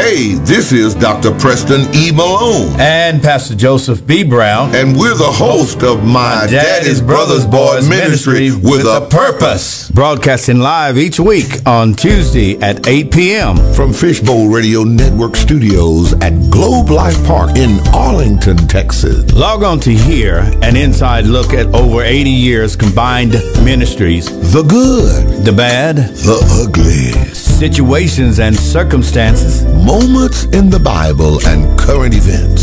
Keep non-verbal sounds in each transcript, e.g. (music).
Hey, this is Dr. Preston E. Malone. And Pastor Joseph B. Brown. And we're the host of My, My Daddy's, Brothers Boys Ministry, Ministry with, with, a Purpose. Broadcasting live each week on Tuesday at 8 p.m. From Fishbowl Radio Network Studios at Globe Life Park in Arlington, Texas. Log on to hear an inside look at over 80 years combined ministries. The good, the bad, the ugly situations and circumstances, moments in the Bible, and current events.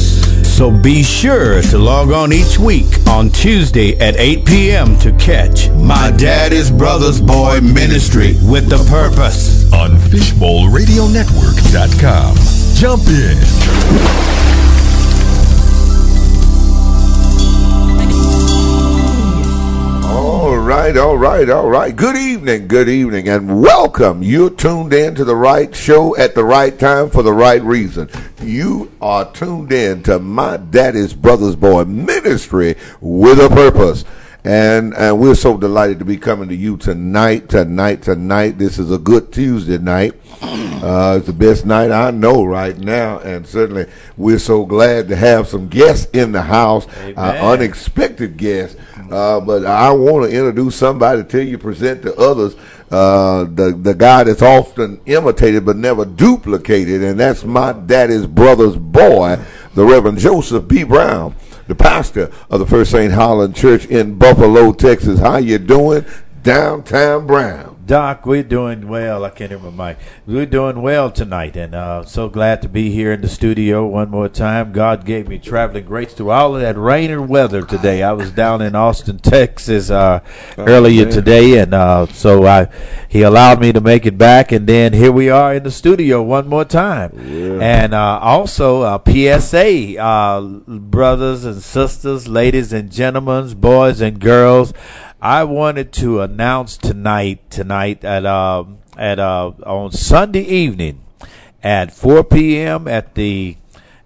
So be sure to log on each week on Tuesday at 8 p.m. to catch My Daddy's Brother's Boy Ministry with the Purpose on FishbowlRadioNetwork.com. Jump in. Right, all right, all right. Good evening, good evening, and welcome. You're tuned in to the right show at the right time for the right reason. You are tuned in to my daddy's brother's boy ministry with a purpose. And and we're so delighted to be coming to you tonight, tonight, tonight. This is a good Tuesday night. Uh, it's the best night I know right now, and certainly we're so glad to have some guests in the house, uh, unexpected guests. Uh, but I want to introduce somebody to you present to others. Uh, the the guy that's often imitated but never duplicated, and that's my daddy's brother's boy, the Reverend Joseph B. Brown, the pastor of the First St. Holland Church in Buffalo, Texas. How you doing, downtown Brown? Doc, we're doing well. I can't remember my. Mic. We're doing well tonight, and uh, so glad to be here in the studio one more time. God gave me traveling grace through all of that rain and weather today. I was down in Austin, Texas, uh, oh, earlier man. today, and uh, so I He allowed me to make it back, and then here we are in the studio one more time. Yeah. And uh, also uh, PSA, uh, brothers and sisters, ladies and gentlemen, boys and girls. I wanted to announce tonight, tonight at uh, at uh, on Sunday evening at 4 p.m. at the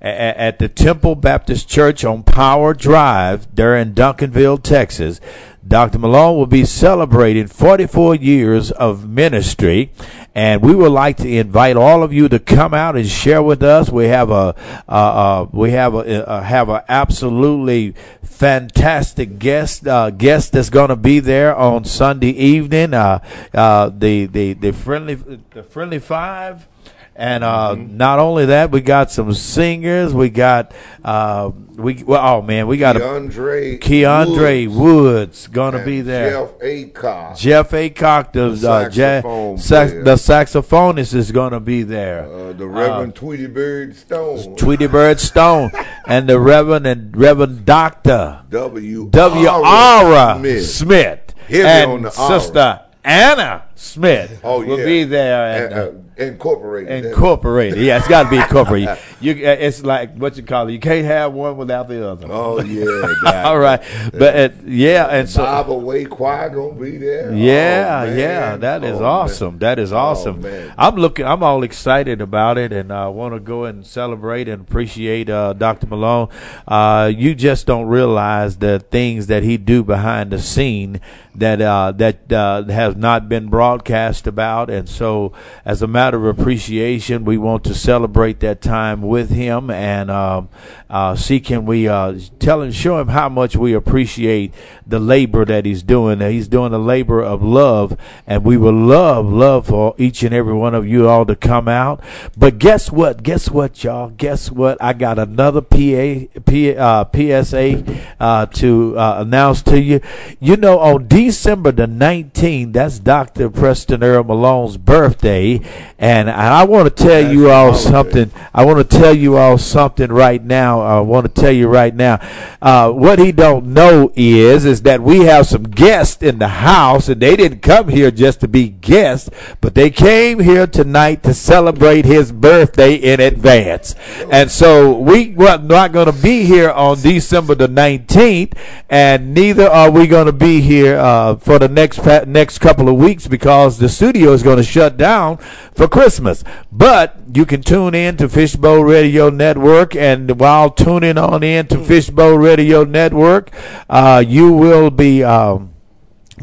at, the Temple Baptist Church on Power Drive there in Duncanville, Texas. Dr. Malone will be celebrating 44 years of ministry, and we would like to invite all of you to come out and share with us. We have a uh, uh, we have a, uh, have a absolutely fantastic guest uh, guest that's going to be there on Sunday evening. Uh, uh, the the the friendly the friendly five. And uh, mm-hmm. not only that, we got some singers. We got uh, we well, oh man, we got Keandre a Keandre Woods, Woods gonna be there. Jeff Acock. Jeff Acock, the, the uh, saxophone sax, the saxophonist is gonna be there. Uh, the Reverend uh, Tweety Bird Stone. Tweety Bird Stone, (laughs) and the Reverend and Reverend Doctor W. W. R. Smith, Smith. and Sister Anna Smith oh, will be there. And, uh, incorporated. Incorporated. Yeah, it's got to be (laughs) incorporated. you, uh, it's like what you call it. You can't have one without the other. Oh yeah. (laughs) All right, but uh, yeah, and so Bible Way Choir gonna be there. Yeah, oh, yeah, that is oh, awesome. Man. That is oh, awesome. Oh, I'm looking. I'm all excited about it, and I want to go and celebrate and appreciate uh, Dr. Malone. Uh, you just don't realize the things that he do behind the scene that uh, that uh, has not been broadcast about, and so as a matter of appreciation, we want to celebrate that time with him and um, uh, see can we uh, tell him, show him how much we appreciate the labor that he's doing. He's doing a labor of love, and we would love, love for each and every one of you all to come out. But guess what? Guess what, y'all? Guess what? I got another PA, P, uh, PSA uh, to uh, announce to you. You know, on December the 19th, that's Dr. Preston Earl Malone's birthday, and I want to tell that's you all something. I want to tell you all something right now I want to tell you right now. Uh, what he don't know is is that we have some guests in the house, and they didn't come here just to be guests, but they came here tonight to celebrate his birthday in advance. And so we were not going to be here on December the 19th, and neither are we going to be here uh, for the next next couple of weeks because the studio is going to shut down for Christmas. But you can tune in to Fishbowl Radio Network, and while tuning on in to Fishbowl Radio Network, uh, you will be. Um,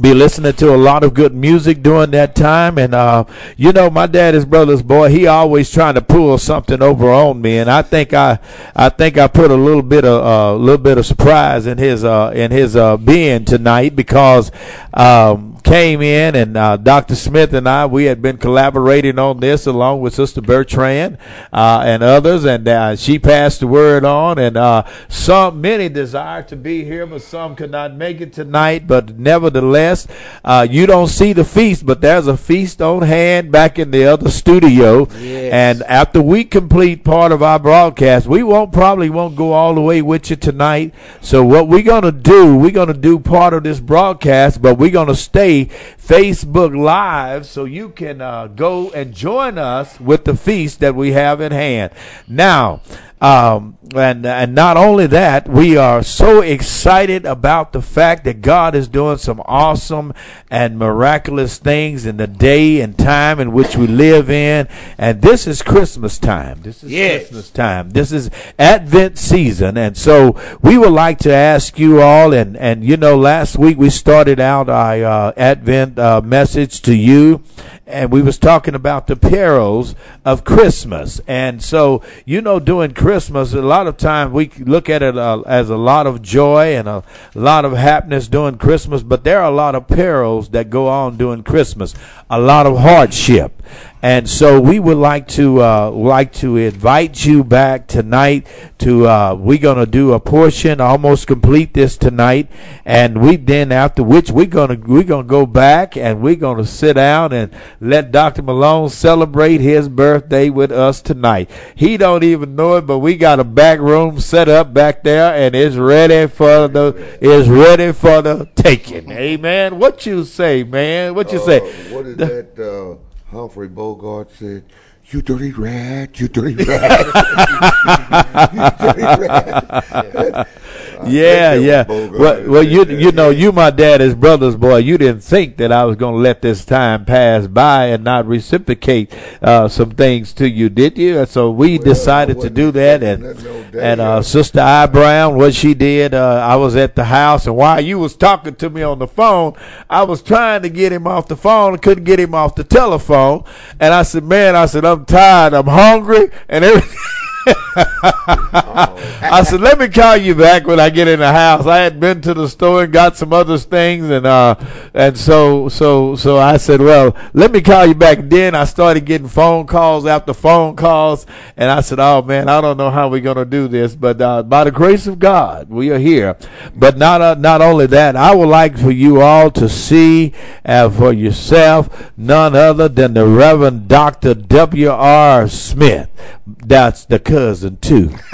be listening to a lot of good music during that time. And uh you know my daddy's brother's boy. He always trying to pull something over on me. And i think i i think i put a little bit of a uh, little bit of surprise in his uh in his uh being tonight because um came in, and uh, Dr. Smith and I, we had been collaborating on this along with Sister Bertrand uh, and others, and uh, she passed the word on. And uh, some, many desire to be here, but some could not make it tonight. But nevertheless, uh, you don't see the feast, but there's a feast on hand back in the other studio. Yes. And after we complete part of our broadcast, we won't probably won't go all the way with you tonight. So what we're gonna do, we're gonna do part of this broadcast, but we're gonna stay Facebook Live so you can uh, go and join us with the feast that we have in hand. Now, um, and and not only that, we are so excited about the fact that God is doing some awesome and miraculous things in the day and time in which we live in. And this is Christmas time. This is yes. Christmas time. This is Advent season. And so we would like to ask you all, and, and you know, last week we started out our uh, Advent uh, message to you and we was talking about the perils of Christmas. And so, you know, during Christmas, a lot of times we look at it uh, as a lot of joy and a lot of happiness during Christmas, but there are a lot of perils that go on during Christmas, a lot of hardship. And so we would like to uh, like to invite you back tonight to uh, we're gonna do a portion, almost complete this tonight, and we then after which we're gonna we're gonna go back and we're gonna sit down and let Dr. Malone celebrate his birthday with us tonight. He don't even know it, but we got a back room set up back there and it's ready for the is ready for the taking. Amen. What you say, man? What you uh, say? What is that? Humphrey Bogart said, you dirty rat, you dirty rat. (laughs) (laughs) you dirty rat. Yeah, yeah. Well, well, you you know, you my daddy's brother's boy. You didn't think that I was going to let this time pass by and not reciprocate uh, some things to you, did you? So we well, decided to do that, and and uh, Sister I Brown, what she did, uh, I was at the house, and while you was talking to me on the phone, I was trying to get him off the phone, couldn't get him off the telephone, and I said, man, I said I'm tired, I'm hungry, and everything. (laughs) (laughs) I said, let me call you back when I get in the house. I had been to the store and got some other things, and uh, and so so so I said, well, let me call you back. Then I started getting phone calls after phone calls, and I said, oh man, I don't know how we're gonna do this, but uh, by the grace of God, we are here. But not uh, not only that, I would like for you all to see uh, for yourself none other than the Reverend Doctor W. R. Smith. That's the cousin too. (laughs)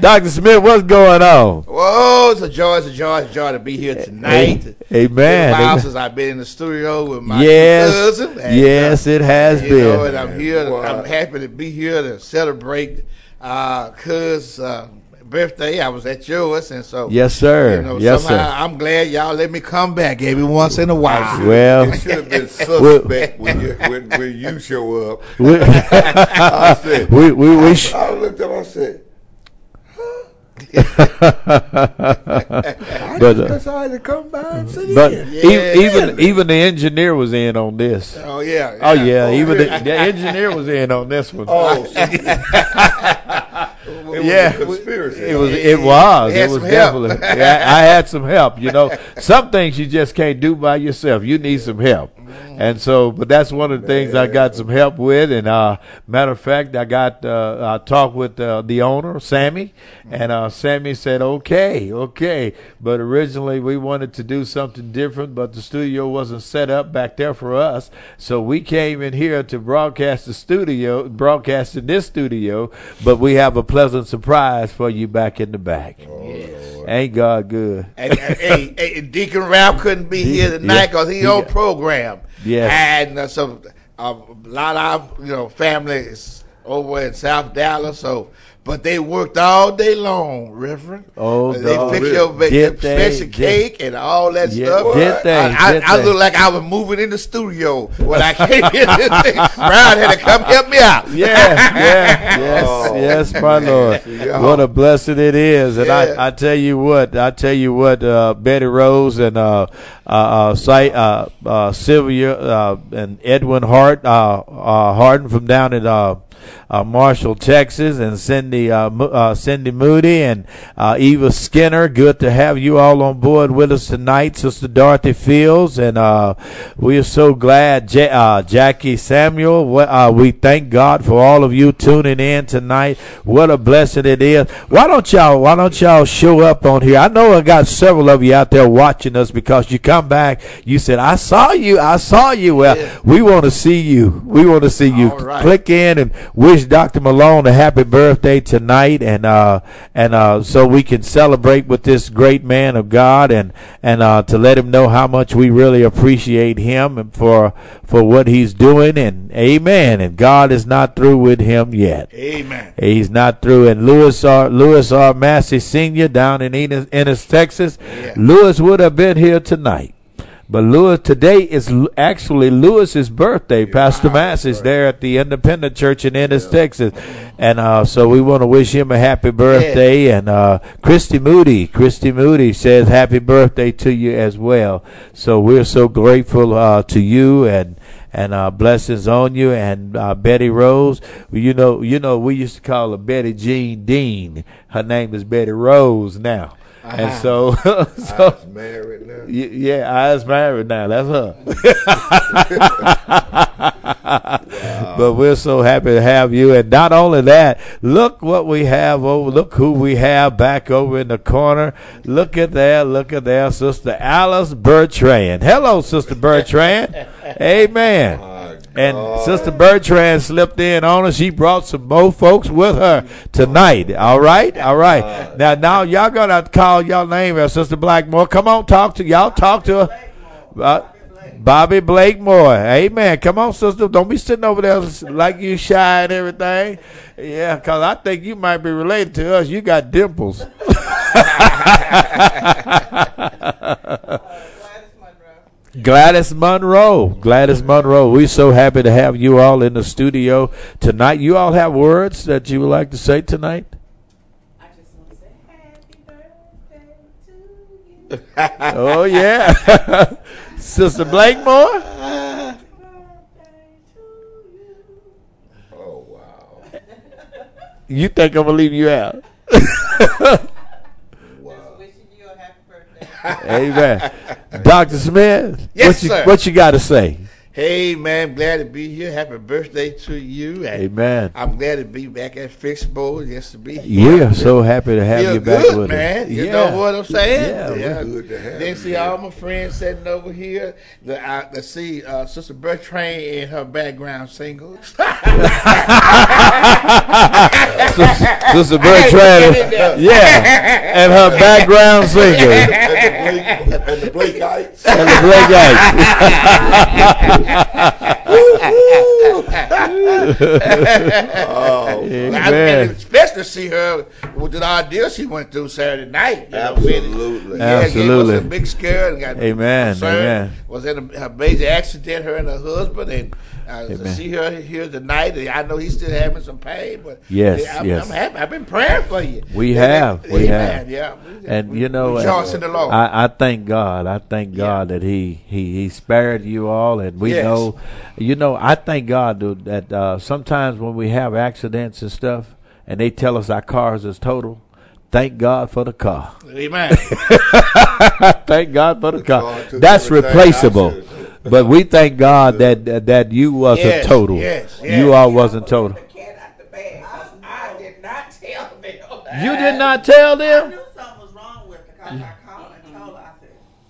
Dr. Smith, what's going on? Whoa, it's a joy, it's a joy, it's a joy to be here tonight. Amen. Amen. since I've been in the studio with my yes, cousin. And, yes, uh, it has been. Know, and I'm here. To, I'm happy to be here to celebrate uh, cuz uh, birthday. I was at yours, and so yes, sir. You know, yes, sir. I'm glad y'all let me come back every once in a while. Well, it should have been (laughs) suspect when you when, when you show up. We, (laughs) I said, we we, we I, sh- I looked up. I said. (laughs) I but, uh, decided to come by and sit but in. Yeah, even even the engineer was in on this. Oh yeah. yeah. Oh yeah. Oh, even the, the engineer was in on this one. Oh. It yeah, conspiracy. It was. It was. It was definitely. yeah, I had some help. You know, (laughs) some things you just can't do by yourself. You need some help. And so, but that's one of the things I got some help with. And uh, matter of fact, I got uh, I talked with uh, the owner, Sammy, and uh, Sammy said, "Okay, okay." But originally we wanted to do something different, but the studio wasn't set up back there for us, so we came in here to broadcast the studio, broadcast in this studio. But we have a pleasant surprise for you back in the back. Oh, yes. Ain't God good? And, and, hey, hey, Deacon Ralph couldn't be Deacon, (laughs) here tonight because yeah, he on program. Yeah, and uh, so uh, a lot of you know families over in South Dallas. So but they worked all day long, Reverend. Oh, they dog. fixed your Did special Did- cake and all that Yeah, stuff. did they? I, Did I, I they? looked like I was moving in the studio when I (laughs) came in. This (laughs) thing. Brown had to come help me out. Yeah, yeah, yes, (laughs) Oh, yes, my man. Lord. Yeah. What a blessing it is. And Yeah. I, I tell you what, I tell you what, uh, Betty Rose and uh, uh, uh, Si- uh, uh, Sylvia uh, and Edwin Hart, uh, uh, Harden from down at Marshall, Texas, and Cindy uh, uh, Cindy Moody and uh, Eva Skinner. Good to have you all on board with us tonight, Sister Dorothy Fields, and uh, we are so glad, ja- uh, Jackie Samuel. Uh, we thank God for all of you tuning in tonight. What a blessing it is. Why don't y'all Why don't y'all show up on here? I know I got several of you out there watching us because you come back. You said, "I saw you. I saw you." Well, we want to see you. We want to see you. Right. Click in and wish Dr. Malone a happy birthday tonight, and uh, and uh, so we can celebrate with this great man of God, and and uh, to let him know how much we really appreciate him and for for what he's doing, and Amen. And God is not through with him yet. Amen. He's not through. And Lewis R. Lewis R. Massey Sr. down in Ennis, Ennis Texas. Yeah. Lewis would have been here tonight. But Lewis, today is actually Lewis's birthday. Pastor Mass is there at the Independent Church in Ennis, Texas. And uh, so we want to wish him a happy birthday. And uh, Christy Moody, Christy Moody says happy birthday to you as well. So we're so grateful uh, to you and and uh, blessings on you. And uh, Betty Rose, you know, you know, we used to call her Betty Jean Dean. Her name is Betty Rose now. And so, (laughs) so married now. y- yeah, I is married now. That's her. (laughs) But we're so happy to have you. And not only that, look what we have over. Look who we have back over in the corner. Look at there. Look at there, Sister Alice Bertrand. Hello, Sister Bertrand. (laughs) Amen. And Sister Bertrand slipped in on us. She brought some more folks with her tonight. All right, all right. Now, now y'all gonna call y'all name, uh, Sister Blackmore. Come on, talk to y'all. Talk to her. Uh, Bobby Blakemore. Amen. Come on, sister. Don't be sitting over there like you shy and everything. Yeah, because I think you might be related to us. You got dimples. (laughs) (laughs) Gladys Monroe. Gladys Monroe. We're so happy to have you all in the studio tonight. You all have words that you would like to say tonight? I just want to say happy birthday to you. Oh, yeah. (laughs) Sister Blakemore? Happy birthday to you. Oh wow. You think I'm going to leave you out? (laughs) Just wishing you a happy birthday. Amen. Dr. Smith, Yes, what you, sir. what you got to say? Hey, man, glad to be here. Happy birthday to you. And Amen. I'm glad to be back at Fishbowl. Yes, to be here. We are so happy to have Feel you back good, with man. us. You Yeah. know what I'm saying? Yeah, we're good to have Then see here. all my friends sitting over here. The, uh, let's see, uh, Sister Bertrand and her background singles. (laughs) Sister Bertrand, yeah, and her background singer, and the Blake and the Blakeites. and the Blake (laughs) Oh, (laughs) I mean, especially to see her with the ordeal she went through Saturday night. You know, really. absolutely. Yeah, Absolutely. gave us a big scare and got Amen, concerned. amen. Was in a, a major accident, her and her husband, and uh, to see her here tonight. I know he's still having some pain, but Yes, yeah, I'm, yes. I'm happy. I've been praying for you. We Yeah, have, we amen, have. Yeah, And We- you know, rejoice uh, in the Lord. I, I thank God. I thank God that He He He spared you all, and we Yes. know, you know, I thank God dude, that uh, sometimes when we have accidents and stuff, and they tell us our cars is total, thank God for the car. Amen. (laughs) thank God for the car car. That's replaceable. I should've took. But we thank God that that, that you wasn't Yes, total. yes, You yes. all wasn't total. The cat out the bag. 'cause I did not tell them. You did not tell I them. Knew something was wrong with it because I mm-hmm. called and told her. I said,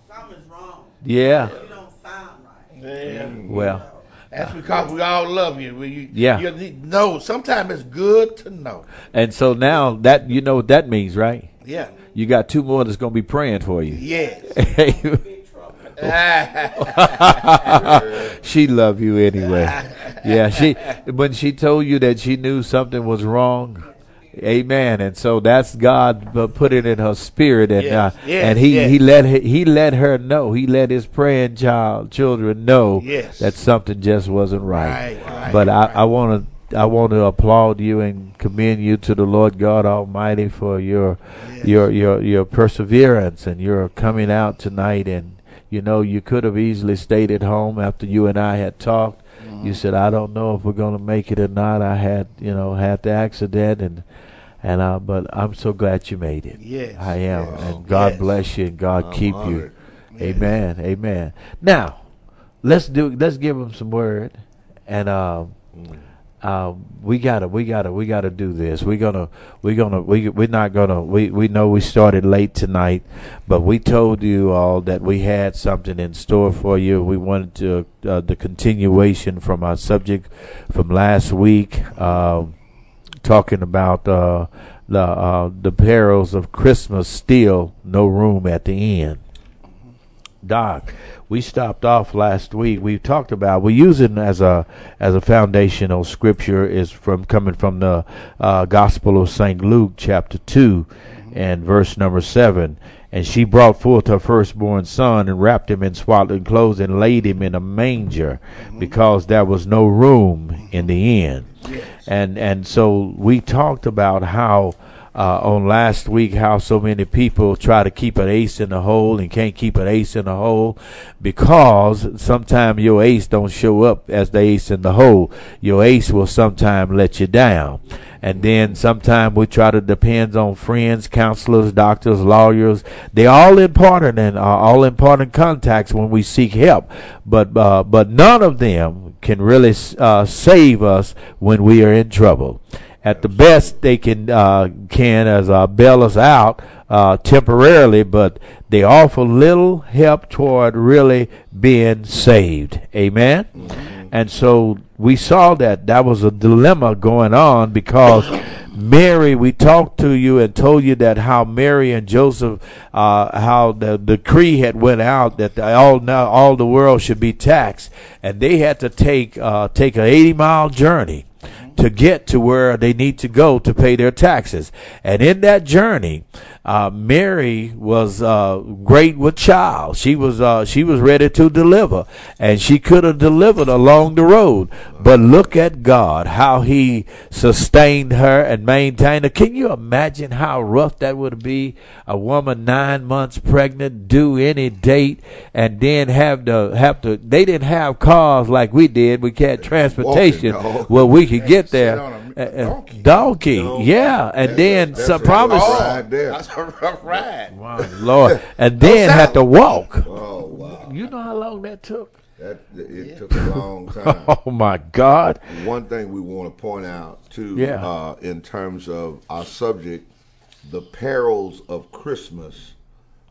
something's wrong. Yeah. You don't sound right. Yeah. Well. That's because we all love you. You Yeah. You know, sometimes it's good to know. And so now that you know what that means, right? Yeah. You got two more that's gonna be praying for you. Yes. (laughs) (laughs) She love you anyway. (laughs) Yeah, she when she told you that she knew something was wrong, Amen. And so that's God put it in her spirit, and Yes, uh, yes, and he yes. he let he, he let her know. He let his praying child children know that something just wasn't right. Right, right, but I, right. I want to I want to applaud you and commend you to the Lord God Almighty for your your your your perseverance and your coming out tonight. And you know you could have easily stayed at home after you and I had talked. You said I don't know if we're going to make it or not. I had you know had the accident and. And uh, but I'm so glad you made it. Yes, I am, yes, and God yes. bless you, and God I'm keep you. honored. Amen, amen. Now, let's do. Let's give them some word, and um, uh, we gotta, we gotta, we gotta do this. We're gonna, we're gonna, we we're not gonna. We we know we started late tonight, but we told you all that we had something in store for you. We wanted to uh, the continuation from our subject from last week. Um, talking about uh, the uh, the perils of Christmas. Still, no room at the end. Doc, we stopped off last week. We talked about we use it as a as a foundational scripture is from coming from the uh, Gospel of Saint Luke, chapter two, and verse number seven. And she brought forth her firstborn son and wrapped him in swaddling clothes and laid him in a manger, because there was no room in the inn. And and so we talked about how uh, on last week how so many people try to keep an ace in the hole and can't keep an ace in the hole because sometimes your ace don't show up as the ace in the hole. Your ace will sometimes let you down. And then sometimes we try to depend on friends, counselors, doctors, lawyers. They're all important and are all important contacts when we seek help. But uh, but none of them can really uh, save us when we are in trouble. At the best, they can uh, can as uh, bail us out uh, temporarily, but they offer little help toward really being saved. Amen. And so we saw that that was a dilemma going on because Mary, we talked to you and told you that how Mary and Joseph, uh, how the decree had went out that the, all now all the world should be taxed, and they had to take uh, take an eighty mile journey to get to where they need to go to pay their taxes. And in that journey, uh, Mary was uh, great with child. She was uh, she was ready to deliver, and she could have delivered along the road. But look at God, how He sustained her and maintained her. Can you imagine how rough that would be? A woman nine months pregnant, due any date, and then have to have to. They didn't have cars like we did. We had transportation Walking, dog. where we could get there. on a- Uh, uh, donkey. donkey, No. yeah, and That's then a- that's some a promise. (laughs) rough ride a rough ride. Wow, Lord, and then had to walk. Oh wow, You know how long that took? that it took a long (laughs) time. Oh my God! One thing we want to point out too, Yeah. uh, in terms of our subject, the perils of Christmas,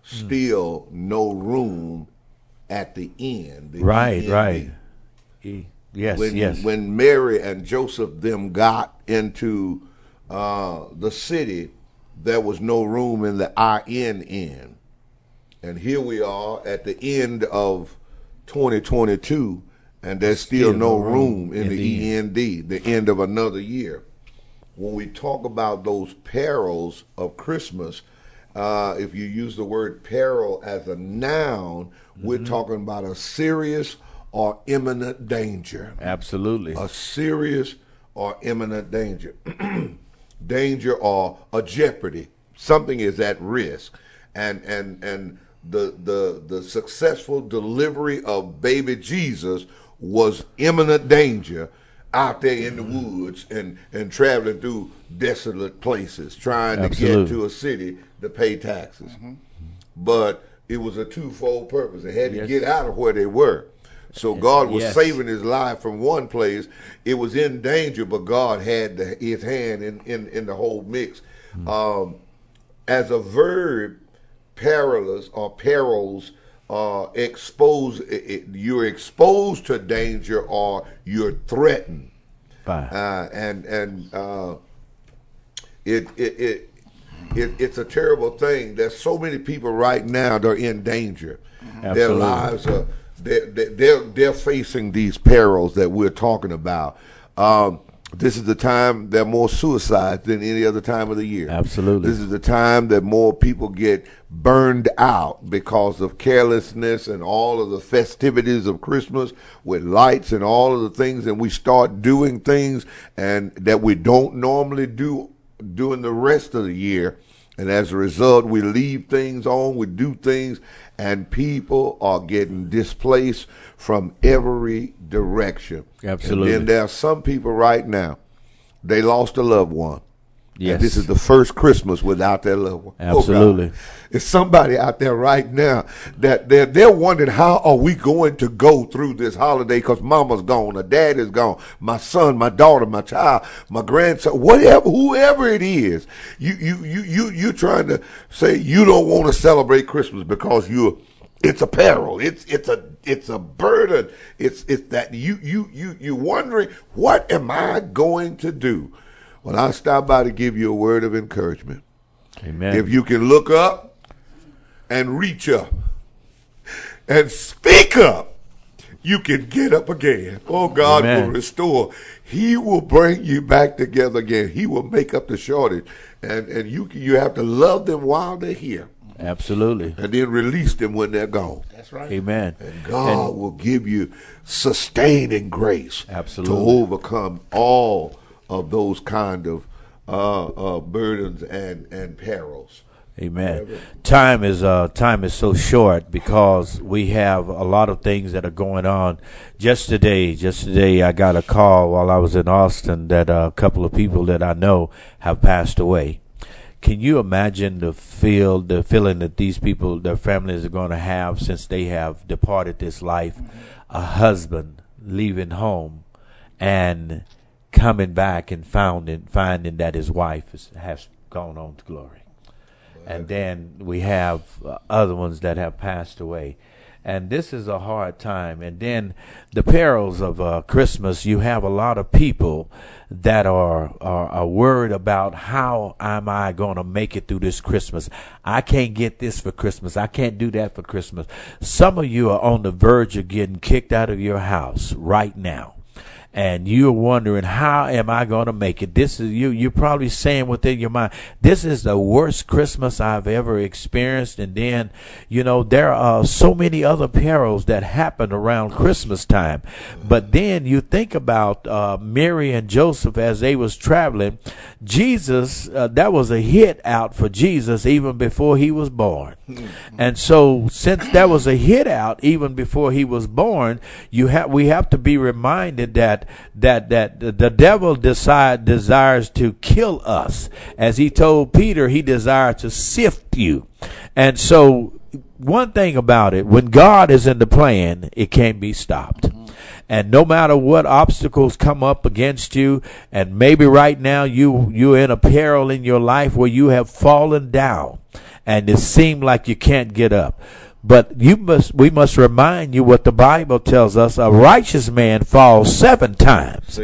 still no room at the end. The Right, end. right. E- Yes, When yes. when Mary and Joseph them got into uh, the city, there was no room in the inn, and here we are at the end of 2022, and there's still, Still no room room in in the the END, the end of another year. When we talk about those perils of Christmas, uh, if you use the word peril as a noun, we're Mm-hmm. talking about a serious or imminent danger Absolutely. a serious or imminent danger. (clears throat) danger or a jeopardy. Something is at risk. And and and the the the successful delivery of baby Jesus was imminent danger out there in the mm-hmm. woods and and traveling through desolate places trying to get to a city to pay taxes. Mm-hmm. But it was a twofold purpose. They had to Yes. get out of where they were. So God was Yes. saving his life from one place. It was in danger, but God had the, his hand in, in, in the whole mix. Um, as a verb, perilous or perils uh, expose it, you're exposed to danger or you're threatened uh, and and uh, it, it it it it's a terrible thing. There's so many people right now they're in danger. Their lives are they're, they're they're facing these perils that we're talking about. Um, This is the time that more suicides than any other time of the year. Absolutely. This is the time that more people get burned out because of carelessness and all of the festivities of Christmas with lights and all of the things, and we start doing things and that we don't normally do during the rest of the year. And as a result, we leave things on, we do things, and people are getting displaced from every direction. Absolutely. And then there are some people right now, they lost a loved one. Yes. And this is the first Christmas without their loved one. Oh. Absolutely. There's somebody out there right now that they're, they're wondering how are we going to go through this holiday because mama's gone or dad is gone, my son, my daughter, my child, my grandson, whatever, whoever it is. You, you, you, you, you're trying to say you don't want to celebrate Christmas because you're, it's a peril. It's, it's a, it's a burden. It's, it's that you, you, you, you're wondering, what am I going to do? Well, I stop by to give you a word of encouragement. Amen. If you can look up and reach up and speak up, you can get up again. Oh, God Amen. will restore. He will bring you back together again. He will make up the shortage. And, and you, you have to love them while they're here Absolutely. and then release them when they're gone. That's right. Amen. And God will give you sustaining grace Absolutely. to overcome all of those kind of uh, uh, burdens and, and perils. Amen. Time is uh time is so short because we have a lot of things that are going on. Just today, just today, I got a call while I was in Austin that a couple of people that I know have passed away. Can you imagine the feel, the feeling that these people, their families are going to have since they have departed this life? A husband leaving home and coming back and finding finding that his wife is, has gone on to glory and then we have uh, other ones that have passed away. And this is a hard time. And then the perils of uh, Christmas, you have a lot of people that are, are, are worried about how am I going to make it through this Christmas? I can't get this for Christmas. I can't do that for Christmas. Some of you are on the verge of getting kicked out of your house right now and you're wondering how am I going to make it? This is you. You're probably saying within your mind, "This is the worst Christmas I've ever experienced." And then, you know, there are so many other perils that happen around Christmas time. But then you think about uh, Mary and Joseph as they was traveling. Jesus, uh, that was a hit out for Jesus even before he was born. And so, since that was a hit out even before he was born, you have we have to be reminded that that that the, devil decide desires to kill us, as he told Peter, he desired to sift you, and so one thing about it, when God is in the plan, it can't be stopped. And no matter what obstacles come up against you, and maybe right now you you're in a peril in your life where you have fallen down, and it seemed like you can't get up. But you must we must remind you what the Bible tells us: a righteous man falls seven times,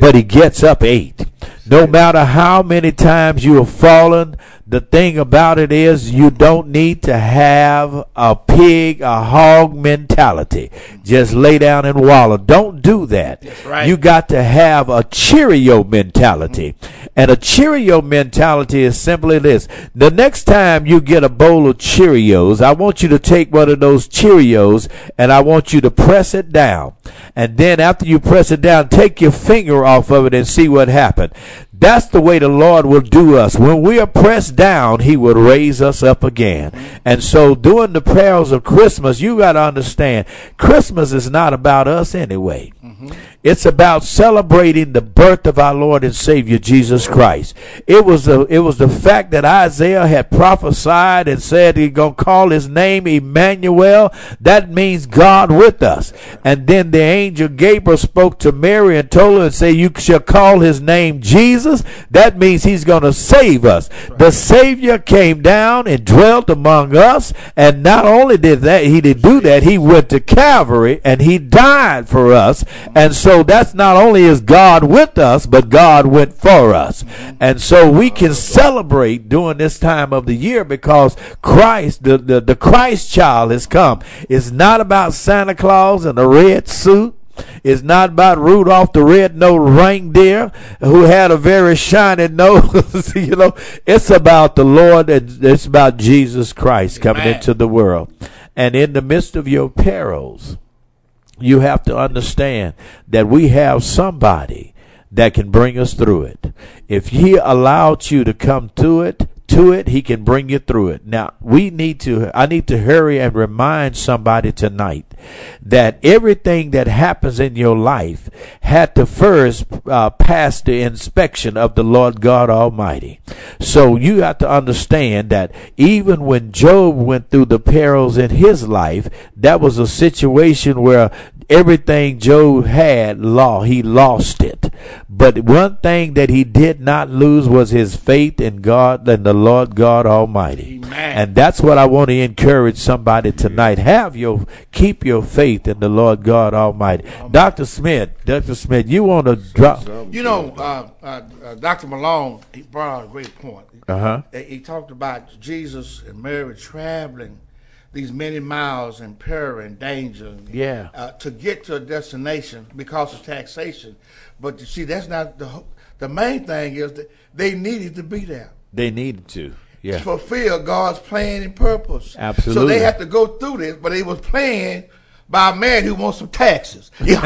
but he gets up eight. No matter how many times you have fallen, the thing about it is you don't need to have a pig, a hog mentality. Just lay down and wallow. Don't do that. right. You got to have a Cheerio mentality. And a Cheerio mentality is simply this. The next time you get a bowl of Cheerios, I want you to take one of those Cheerios and I want you to press it down. And then after you press it down, take your finger off of it and see what happened. That's the way the Lord will do us. When we are pressed down, He will raise us up again. And so during the perils of Christmas, you got to understand, Christmas is not about us anyway. Mm-hmm. It's about celebrating the birth of our Lord and Savior Jesus Christ. It was the it was the fact that Isaiah had prophesied and said he's gonna call his name Emmanuel. That means God with us. And then the angel Gabriel spoke to Mary and told her and say, "You shall call his name Jesus." That means he's gonna save us. The Savior came down and dwelt among us, and not only did that he did do that, he went to Calvary and he died for us. And so that's not only is God with us, but God went for us. And so we can celebrate during this time of the year because Christ, the, the, the Christ child has come. It's not about Santa Claus and a red suit. It's not about Rudolph the red-nosed reindeer who had a very shiny nose. (laughs) you know, it's about the Lord and it's about Jesus Christ coming Amen. into the world. And in the midst of your perils, you have to understand that we have somebody that can bring us through it. If he allowed you to come to it, to it, he can bring you through it. Now, we need to, I need to hurry and remind somebody tonight that everything that happens in your life had to first uh, pass the inspection of the Lord God Almighty. So you have to understand that even when Job went through the perils in his life, that was a situation where everything Job had law he lost it but one thing that he did not lose was his faith in God and the Lord God Almighty Amen. and that's what I want to encourage somebody tonight have your keep your faith in the Lord God Almighty Dr. Smith Dr. Smith you want to drop You know, uh, uh, uh, Dr. Malone, he brought out a great point. uh-huh He- He talked about Jesus and Mary traveling these many miles in peril and danger Yeah. uh, to get to a destination because of taxation. But you see, that's not the the main thing is that they needed to be there. They needed to yeah to fulfill God's plan and purpose. Absolutely. So they had to go through this, but it was planned by a man who wants some taxes. (laughs) See, (laughs)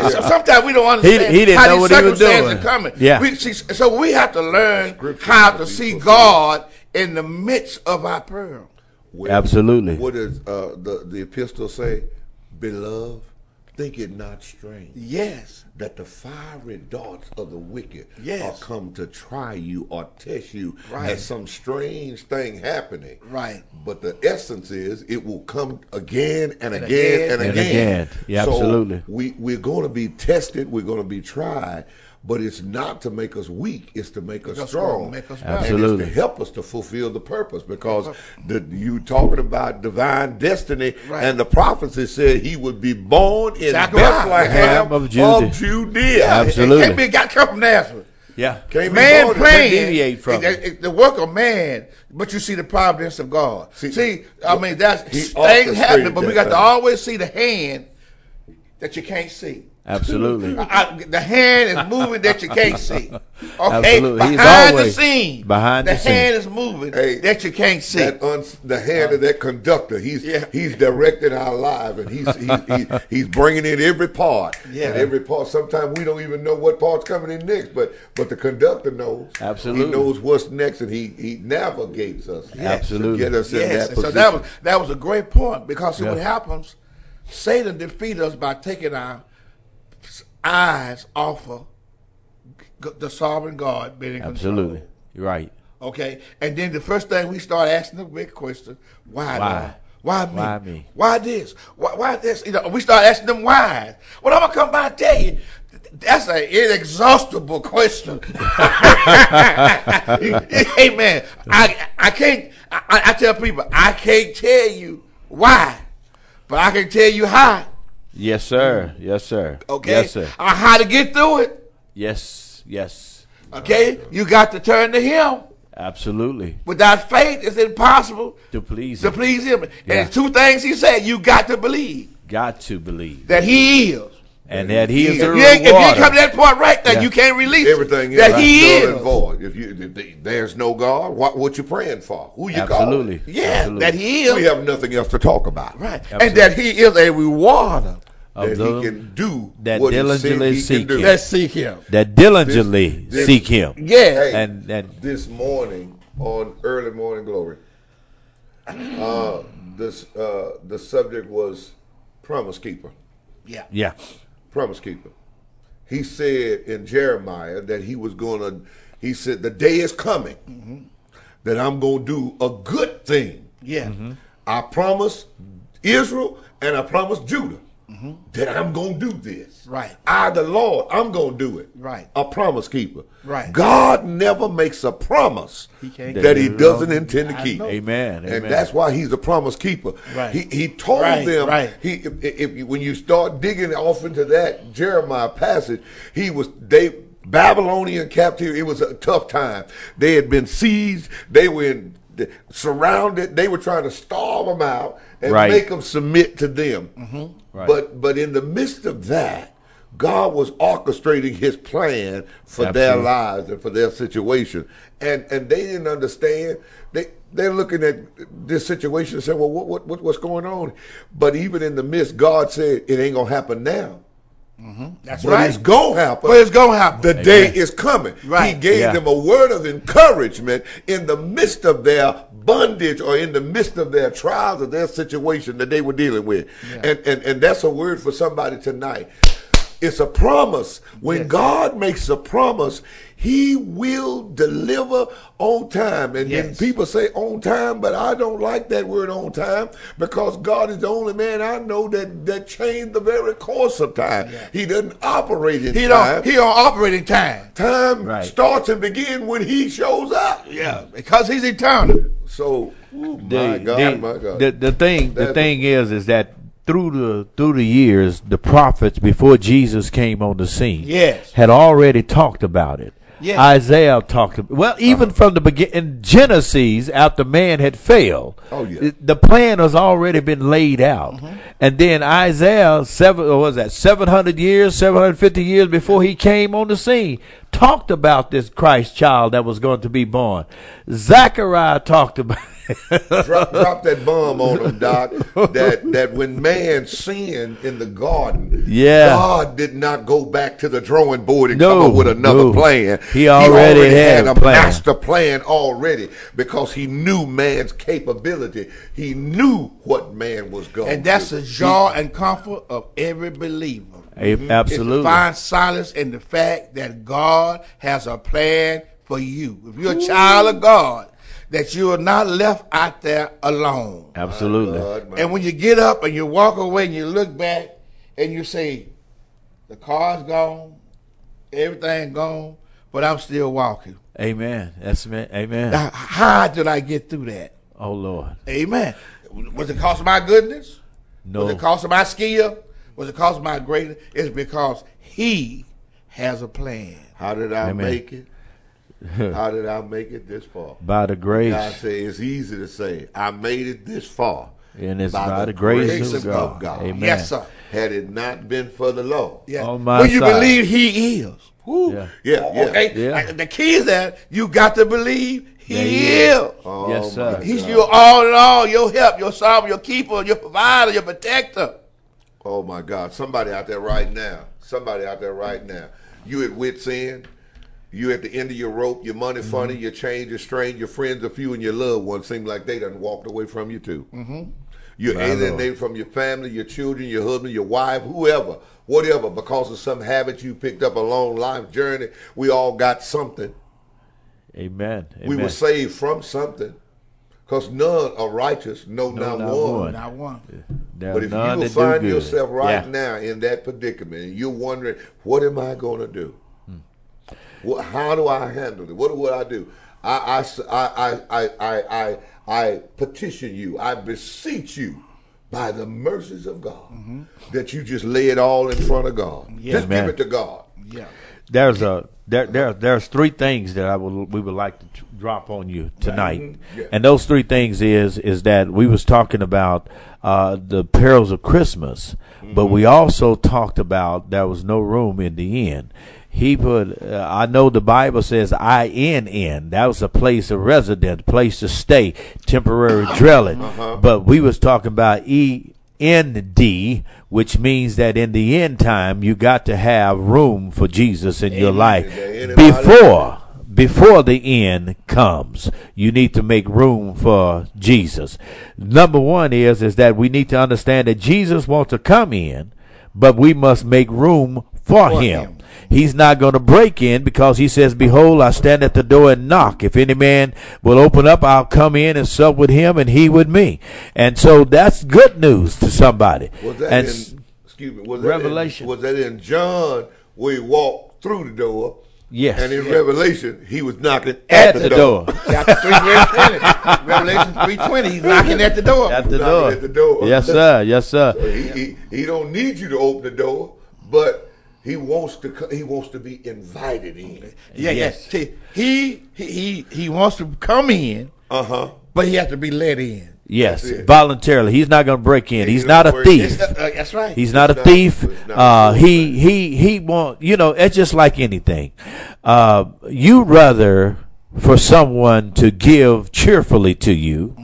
so sometimes we don't understand he didn't how know these what he was circumstances doing. are coming. Yeah. We, see, so we have to learn how to see God in the midst of our peril. Well, Absolutely. What does uh, the the epistle say? Beloved, think it not strange Yes. that the fiery darts of the wicked Yes. are come to try you or test you Right. as some strange thing happening. Right. But the essence is it will come again and, And again, again and and again. again. Yeah, So absolutely. We we're going to be tested. We're going to be tried. But it's not to make us weak. It's to make us us strong. strong, make us better. And Absolutely. it's to help us to fulfill the purpose because the, you talking about divine destiny Right. and the prophecy said he would be born in Zechariah. Bethlehem Of of Judah. Judea. Absolutely. It can't be got come from Nazareth. yeah Can't be man born playing deviate from it- it- it- the work of man, but you see the providence of God. See, See, I mean that's things happen, but we that got to always see the hand that you can't see. Absolutely I- I- the hand is moving that you can't see. (laughs) Okay, Absolutely. He's behind the scene, behind the, scene. the hand is moving Hey, that you can't see. That uns the hand of that conductor, he's Yeah. he's directing our lives, and he's he's, he's he's bringing in every part. Yeah. and every part. Sometimes we don't even know what part's coming in next, but but the conductor knows. Absolutely. he knows what's next, and he he navigates us. Absolutely. to get us in that and position. so that was that was a great point because see what happens, Satan defeats us by taking our eyes off of the sovereign God being in absolutely You're right Okay, and then the first thing we start asking the big question: Why? Why? Why me? Why me? Why this? Why, why this? You know, we start asking them why. Well, I'm gonna come by and tell you. That's an inexhaustible question. (laughs) Amen. I I can't. I, I tell people I can't tell you why, but I can tell you how. Yes sir yes sir Okay. yes sir Uh, how to get through it. yes yes Okay. You got to turn to Him. absolutely Without faith, it's impossible to please to him. please him. Yeah. And two things he said, you got to believe got to believe that he is. And that he is If the you, ain't, if you ain't come to that point right there, Yeah. you can't release Everything it. is that he null and is. void. If you if the- there's no God, what what you praying for? Who you God? absolutely calling? Yeah, Absolutely. that he is. We have nothing else to talk about. right. Absolutely. And that he is a rewarder. Of That them he can do that what he said diligently he seek can do. him. Let's seek him. that diligently This- this- seek him Yeah. Hey, and and this morning on early morning glory, uh, this uh, the subject was promise keeper. yeah. yeah Promise keeper. He said in Jeremiah that he was going to. He said the day is coming that I'm going to do a good thing. Yeah. Mm-hmm. I promise Israel and I promise Judah Mm-hmm. that I'm going to do this. Right. I, the Lord, I'm going to do it. Right. A promise keeper. Right. God never makes a promise He that he doesn't intend to keep. know. amen And amen that's why he's a promise keeper. Right. He he told Right, them right. he if, if you, when you start digging off into that Jeremiah passage, he was they Babylonian captivity. It was a tough time. They had been seized. They were in, surrounded. They were trying to starve them out and Right. make them submit to them. Mm-hmm. Right. But but in the midst of that, God was orchestrating His plan for their lives and for their situation, and and they didn't understand. They they're looking at this situation and saying, "Well, what, what what what's going on?" But even in the midst, God said, "It ain't gonna happen now." Mm-hmm. That's but right. it's gonna happen. But it's gonna happen. The day is coming. Right. He gave Yeah. them a word of encouragement in the midst of their bondage or in the midst of their trials or their situation that they were dealing with. And, and and that's a word for somebody tonight. It's a promise. When God makes a promise, he will deliver on time. And then Yes. people say on time, but I don't like that word on time because God is the only man I know that, that changed the very course of time. He doesn't operate in he time. don't he don't operate in time. Time Right. starts and begins when he shows up. Yeah, because he's eternal. So, ooh, my the, God, the, my God. The, the thing, the thing is, is that through the through the years, the prophets before Jesus came on the scene, Yes. had already talked about it. Yes. Isaiah talked about well, even uh-huh. from the beginning in Genesis, after man had failed. Oh, yeah. the, plan has already been laid out, mm-hmm. and then Isaiah seven or was that seven hundred years, seven hundred fifty years before he came on the scene, talked about this Christ child that was going to be born. Zechariah talked about. Drop, drop that bomb on them, Doc. That that when man sinned in the garden, Yeah. God did not go back to the drawing board and No, come up with another no. plan. He already had a a plan. master plan already because he knew man's capability. He knew what man was going. And that's to. the joy and comfort of every believer. A- mm-hmm. Is to Absolutely. find solace in the fact that God has a plan for you. If you're a child of God, that you are not left out there alone. Absolutely. God, my And when you get up and you walk away and you look back and you say, the car's gone, everything gone, but I'm still walking. Amen. That's me. Amen. Now, How did I get through that? Oh Lord. Amen. Was it because of my goodness? No. Was it because of my skill? Was it because of my greatness? It's because He has a plan. How did I Amen. make it? (laughs) How did I make it this far? By the grace. God said it's easy to say, I made it this far. And it's by the grace of God. Amen. Yes, sir. Had it not been for the law. Yeah. On my when you side. believe He is. Woo. Yeah. Yeah, yeah. Oh, okay. Yeah. And The key is that you got to believe He Yeah, he is. Oh, Yes, sir. He's God. your all in all, your help, your solver, your keeper, your provider, your protector. Oh my God! Somebody out there right now. Somebody out there right now. You at wits end. You at the end of your rope. Your money funny. Your change is strained. Your friends are few, and your loved ones seem like they done walked away from you too. Mm-hmm. You're My alienated from your family, your children, your husband, your wife, whoever, whatever, because of some habit you picked up along life journey. We all got something. Amen. We were saved from something. Because none are righteous, no, No, not, not one. one. Not one. There But if none you will that do find yourself right Yeah. now in that predicament, and you're wondering, what am I going to do? What, how do I handle it? What would I do? I I I I I petition you, I beseech you by the mercies of God that you just lay it all in front of God. Just Amen. give it to God. Yeah. There's a there there there's three things that I would we would like to t- drop on you tonight, Mhm. Yeah. and those three things is is that we was talking about uh, the perils of Christmas, but we also talked about there was no room in the inn. He put, uh, I know the Bible says I N N. That was a place of residence, place to stay, temporary dwelling. But we was talking about E N D, which means that in the end time you got to have room for Jesus in your life Is there anybody- before before the end comes. You need to make room for Jesus. Number one is is that we need to understand that Jesus wants to come in, but we must make room for, For him. him. He's not going to break in because he says, Behold, I stand at the door and knock. If any man will open up, I'll come in and sup with him and he with me. And so that's good news to somebody. Was that and in, s- excuse me, was that Revelation. In, was that in John where he walked through the door? Yes. And in Revelation, he was knocking at the door. (laughs) Chapter 3, verse 20. Revelation 3.20. He's knocking at the door. At the door. at the door. Yes, sir. Yes, sir. He, he, he don't need you to open the door, but he wants to he wants to be invited in. yeah, Yes. yeah. See, he, he, he, he wants to come in, Uh huh. but he has to be let in. Yes, voluntarily. He's not going to break in. He's not a thief. Uh, that's right. He's not a thief. Uh, a he he he want you know. It's just like anything. Uh, you rather for someone to give cheerfully to you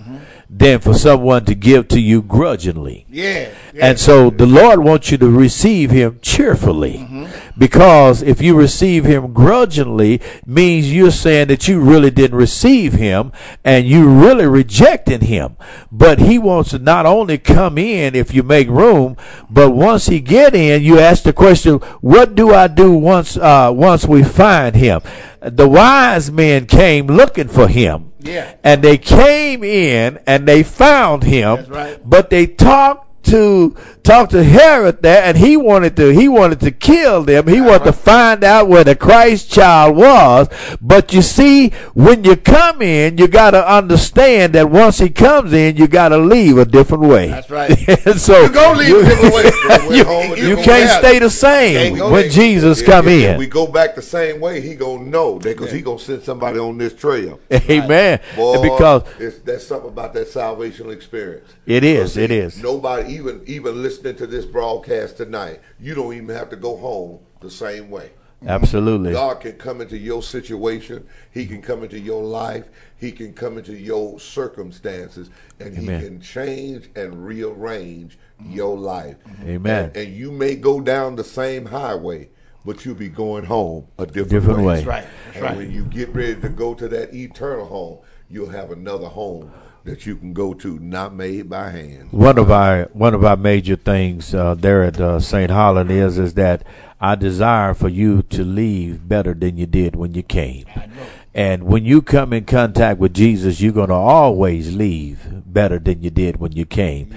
than for someone to give to you grudgingly. yeah. yeah. And so the Lord wants you to receive him cheerfully. Because if you receive him grudgingly means you're saying that you really didn't receive him and you really rejecting him. But he wants to not only come in if you make room, but once he get in, you ask the question, what do I do once uh, once we find him? The wise men came looking for him. Yeah. And they came in and they found him. Right. But they talked to talk to Herod there, and he wanted to he wanted to kill them. He wanted to find out where the Christ child was. But you see, when you come in, you got to understand that once he comes in, you got to leave a different way. That's right. (laughs) so You gonna leave a different way. (laughs) you, you can't way. stay the same when there. Jesus come in. we go back the same way, he gonna know because he gonna send somebody on this trail. (laughs) Amen. Boy, because it's, there's something about that salvational experience. It is. It is. Nobody even even listening to this broadcast tonight, you don't even have to go home the same way. absolutely. God can come into your situation. He can come into your life. He can come into your circumstances, and Amen. he can change and rearrange your life. Amen. And, and you may go down the same highway, but you'll be going home a different, Different way. That's right. That's and right. when you get ready to go to that eternal home, you'll have another home that you can go to, not made by hand. one of our one of our major things uh, there at uh, St. Holland is is that I desire for you to leave better than you did when you came. And when you come in contact with Jesus, you're going to always leave better than you did when you came.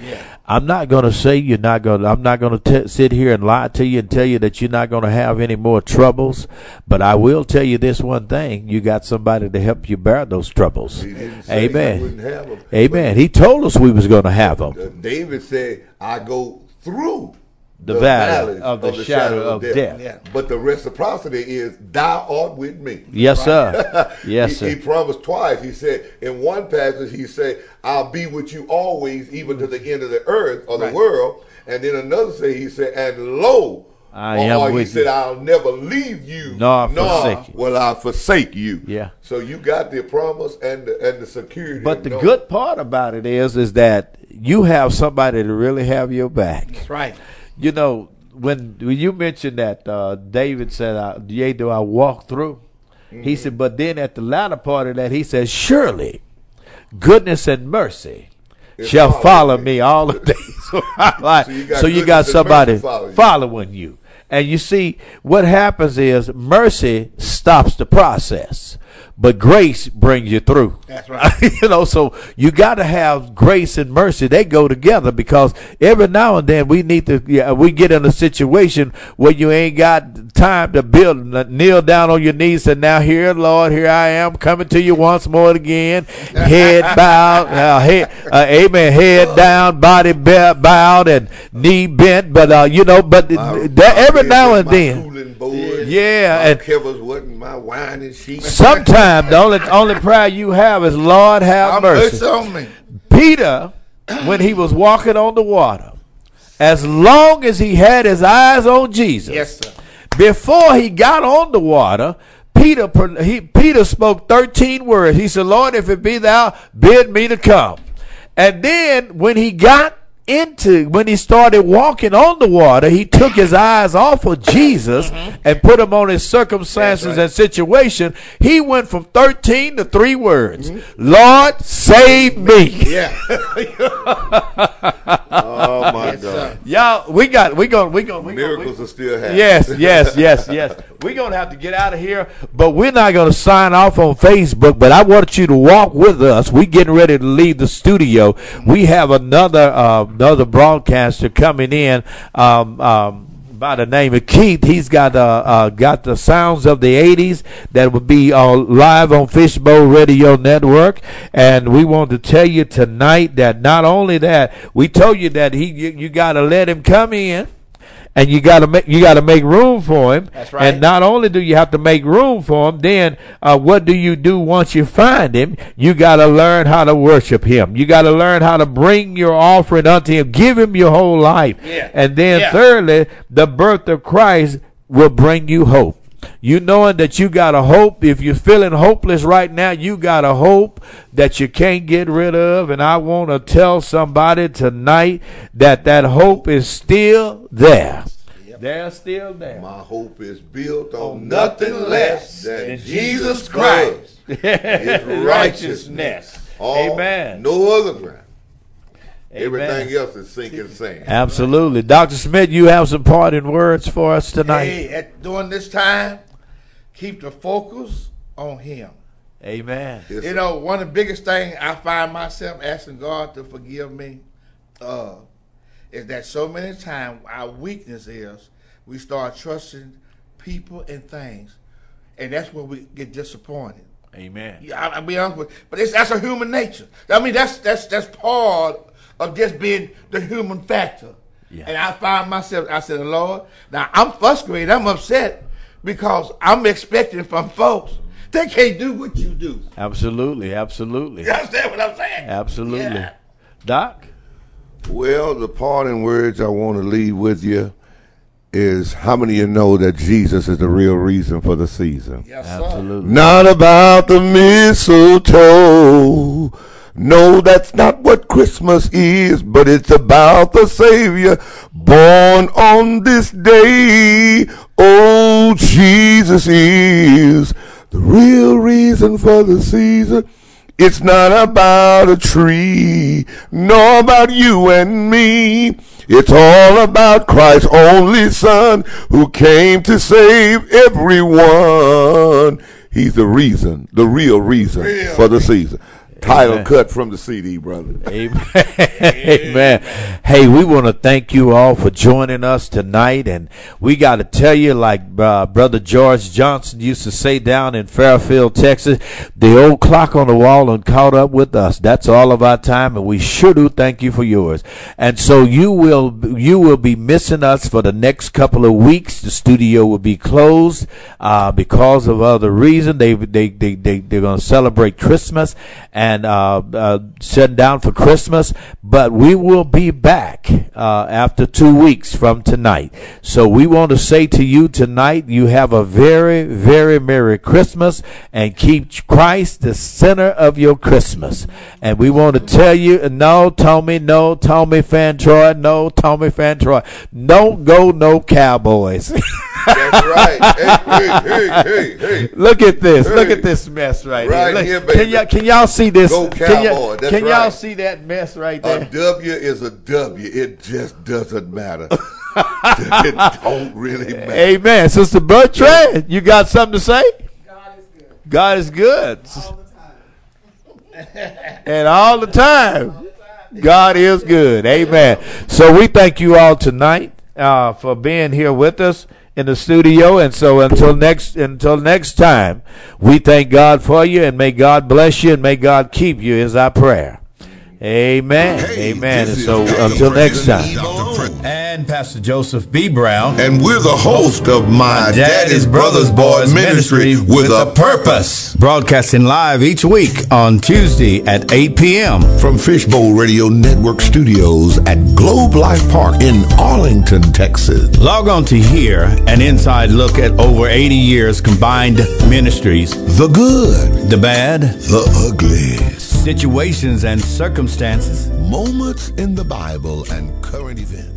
I'm not going to say you're not going to, I'm not going to sit here and lie to you and tell you that you're not going to have any more troubles. But I will tell you this one thing. You got somebody to help you bear those troubles. He didn't Amen. wouldn't have 'em, Amen. He told us we was going to have them. David said, "I go through The valley valleys of the shadow of death." Yeah. But the reciprocity is, "Thou art with me." Yes, sir. (laughs) Yes, he, sir. he promised twice. He said in one passage, he said, "I'll be with you always, even to the mm-hmm. end of the earth or the world." And then another say, he said, "And lo." I or, am or he with said, you. "I'll never leave you, Nor forsake you." will I forsake you." Yeah. So you got the promise and the, and the security. But the knowing- good part about it is, is that you have somebody to really have your back. That's right. You know, when, when you mentioned that uh, David said, "Yea, do I walk through?" Mm-hmm. He said, but then at the latter part of that, he says, "Surely, goodness and mercy." Shall follow me. me all the (laughs) days of my life. (laughs) So you got So you got somebody follow you. following you. And you see, what happens is mercy stops the process, but grace brings you through. That's right. (laughs) you know, so you got to have grace and mercy. They go together because every now and then we need to, yeah, we get in a situation where you ain't got time to build, kneel down on your knees and now here, Lord, here I am coming to you once more again. (laughs) Head bowed, uh, head, uh, amen, head down, body bowed and knee bent. But, uh, you know, but My- that every now and then. board. Yeah, my and- wasn't my. Sometimes the only only prayer you have is Lord have I'm mercy. mercy on me. Peter, when he was walking on the water, as long as he had his eyes on Jesus, Yes, sir. before he got on the water, Peter he, Peter spoke thirteen words. He said, "Lord, if it be thou, bid me to come." And then when he got into when he started walking on the water, he took his eyes off of Jesus mm-hmm. and put them on his circumstances and situation. He went from 13 to three words. Mm-hmm. Lord, save me. Yeah. (laughs) Oh my Yes, God! sir. Y'all, we got we going we going we gonna, we, Miracles are still happening. Yes, yes, yes, yes. (laughs) We're gonna have to get out of here, but we're not gonna sign off on Facebook. But I want you to walk with us. We're getting ready to leave the studio. We have another uh, another broadcaster coming in. Um, um, by the name of Keith, he's got uh, uh, got the sounds of the '80s that will be uh, live on Fishbowl Radio Network, and we want to tell you tonight that not only that we told you that he you, you got to let him come in and you got to make you got to make room for him. That's right. And not only do you have to make room for him, then uh, what do you do once you find him? You got to learn how to worship him. You got to learn how to bring your offering unto him. Give him your whole life. Yeah. And then Yeah. thirdly, the birth of Christ will bring you hope. You knowing that you got a hope. If you're feeling hopeless right now, you got a hope that you can't get rid of. And I want to tell somebody tonight that that hope is still there. They're still there. My hope is built on On nothing less than than Jesus Jesus Christ. Christ. His (laughs) righteousness. All, Amen. No other ground. Amen. Everything else is sinking sand. Absolutely. Dr. Smith, you have some parting words for us tonight. Hey, at, during this time, keep the focus on Him. Amen. Yes, You know, one of the biggest things I find myself asking God to forgive me uh, is that so many times our weakness is we start trusting people and things, and that's when we get disappointed. Amen. Yeah, I, I'll be honest with you, but it's, that's a human nature. I mean, that's that's that's part of just being the human factor. Yeah. And I find myself, I said, Lord, now I'm frustrated, I'm upset because I'm expecting from folks they can't do what you do. Absolutely. Absolutely. You understand what I'm saying? Absolutely. Yeah. Doc? Well, the parting words I want to leave with you is how many of you know that Jesus is the real reason for the season? Yes, sir. Absolutely. Not about the mistletoe. No, that's not what Christmas is, but it's about the Savior born on this day. Oh, Jesus is the real reason for the season. It's not about a tree, nor about you and me. It's all about Christ's only Son who came to save everyone. He's the reason, the real reason Real for the season. Title Amen. cut from the CD, brother. Amen. (laughs) Amen. Hey, we want to thank you all for joining us tonight. And we got to tell you, like uh, Brother George Johnson used to say down in Fairfield, Texas, the old clock on the wall and caught up with us. That's all of our time, and we sure do thank you for yours. And so you will you will be missing us for the next couple of weeks. The studio will be closed uh, because of other reason. They they they they they're going to celebrate Christmas and uh, uh, shutting down for Christmas. But we will be back uh, after two weeks from tonight. So we want to say to you tonight, you have a very very merry Christmas and keep Christ the center of your Christmas. And we want to tell you, no, Tommy, no, Tommy Fantroy, no, Tommy Fantroy, don't go no Cowboys. (laughs) That's right. Hey, hey, hey, hey, hey. Look at this. Look at this mess right, Right here. here, Look, baby. Can y'all can y'all see this? Go can y'all, Cowboy, that's can y'all right. see that mess right there? A W is a W. It just doesn't matter. (laughs) it don't really matter. Amen. Sister Bertrand, you got something to say? God is good God is good. all. And all the time. God is good. Amen. So we thank you all tonight uh, for being here with us in the studio. And so until next until next time, we thank God for you and may God bless you and may God keep you is our prayer. Amen. Hey, Amen. And so until next time. Dr. Pre- And Pastor Joseph B. Brown. and we're the host of My Daddy's Brothers Boys Ministry with a Purpose. Broadcasting live each week on Tuesday at 8 p.m. From Fishbowl Radio Network Studios at Globe Life Park in Arlington, Texas. Log on to hear an inside look at over 80 years combined ministries, The good, the bad, the ugly, situations, and circumstances. moments in the Bible and current events. So be sure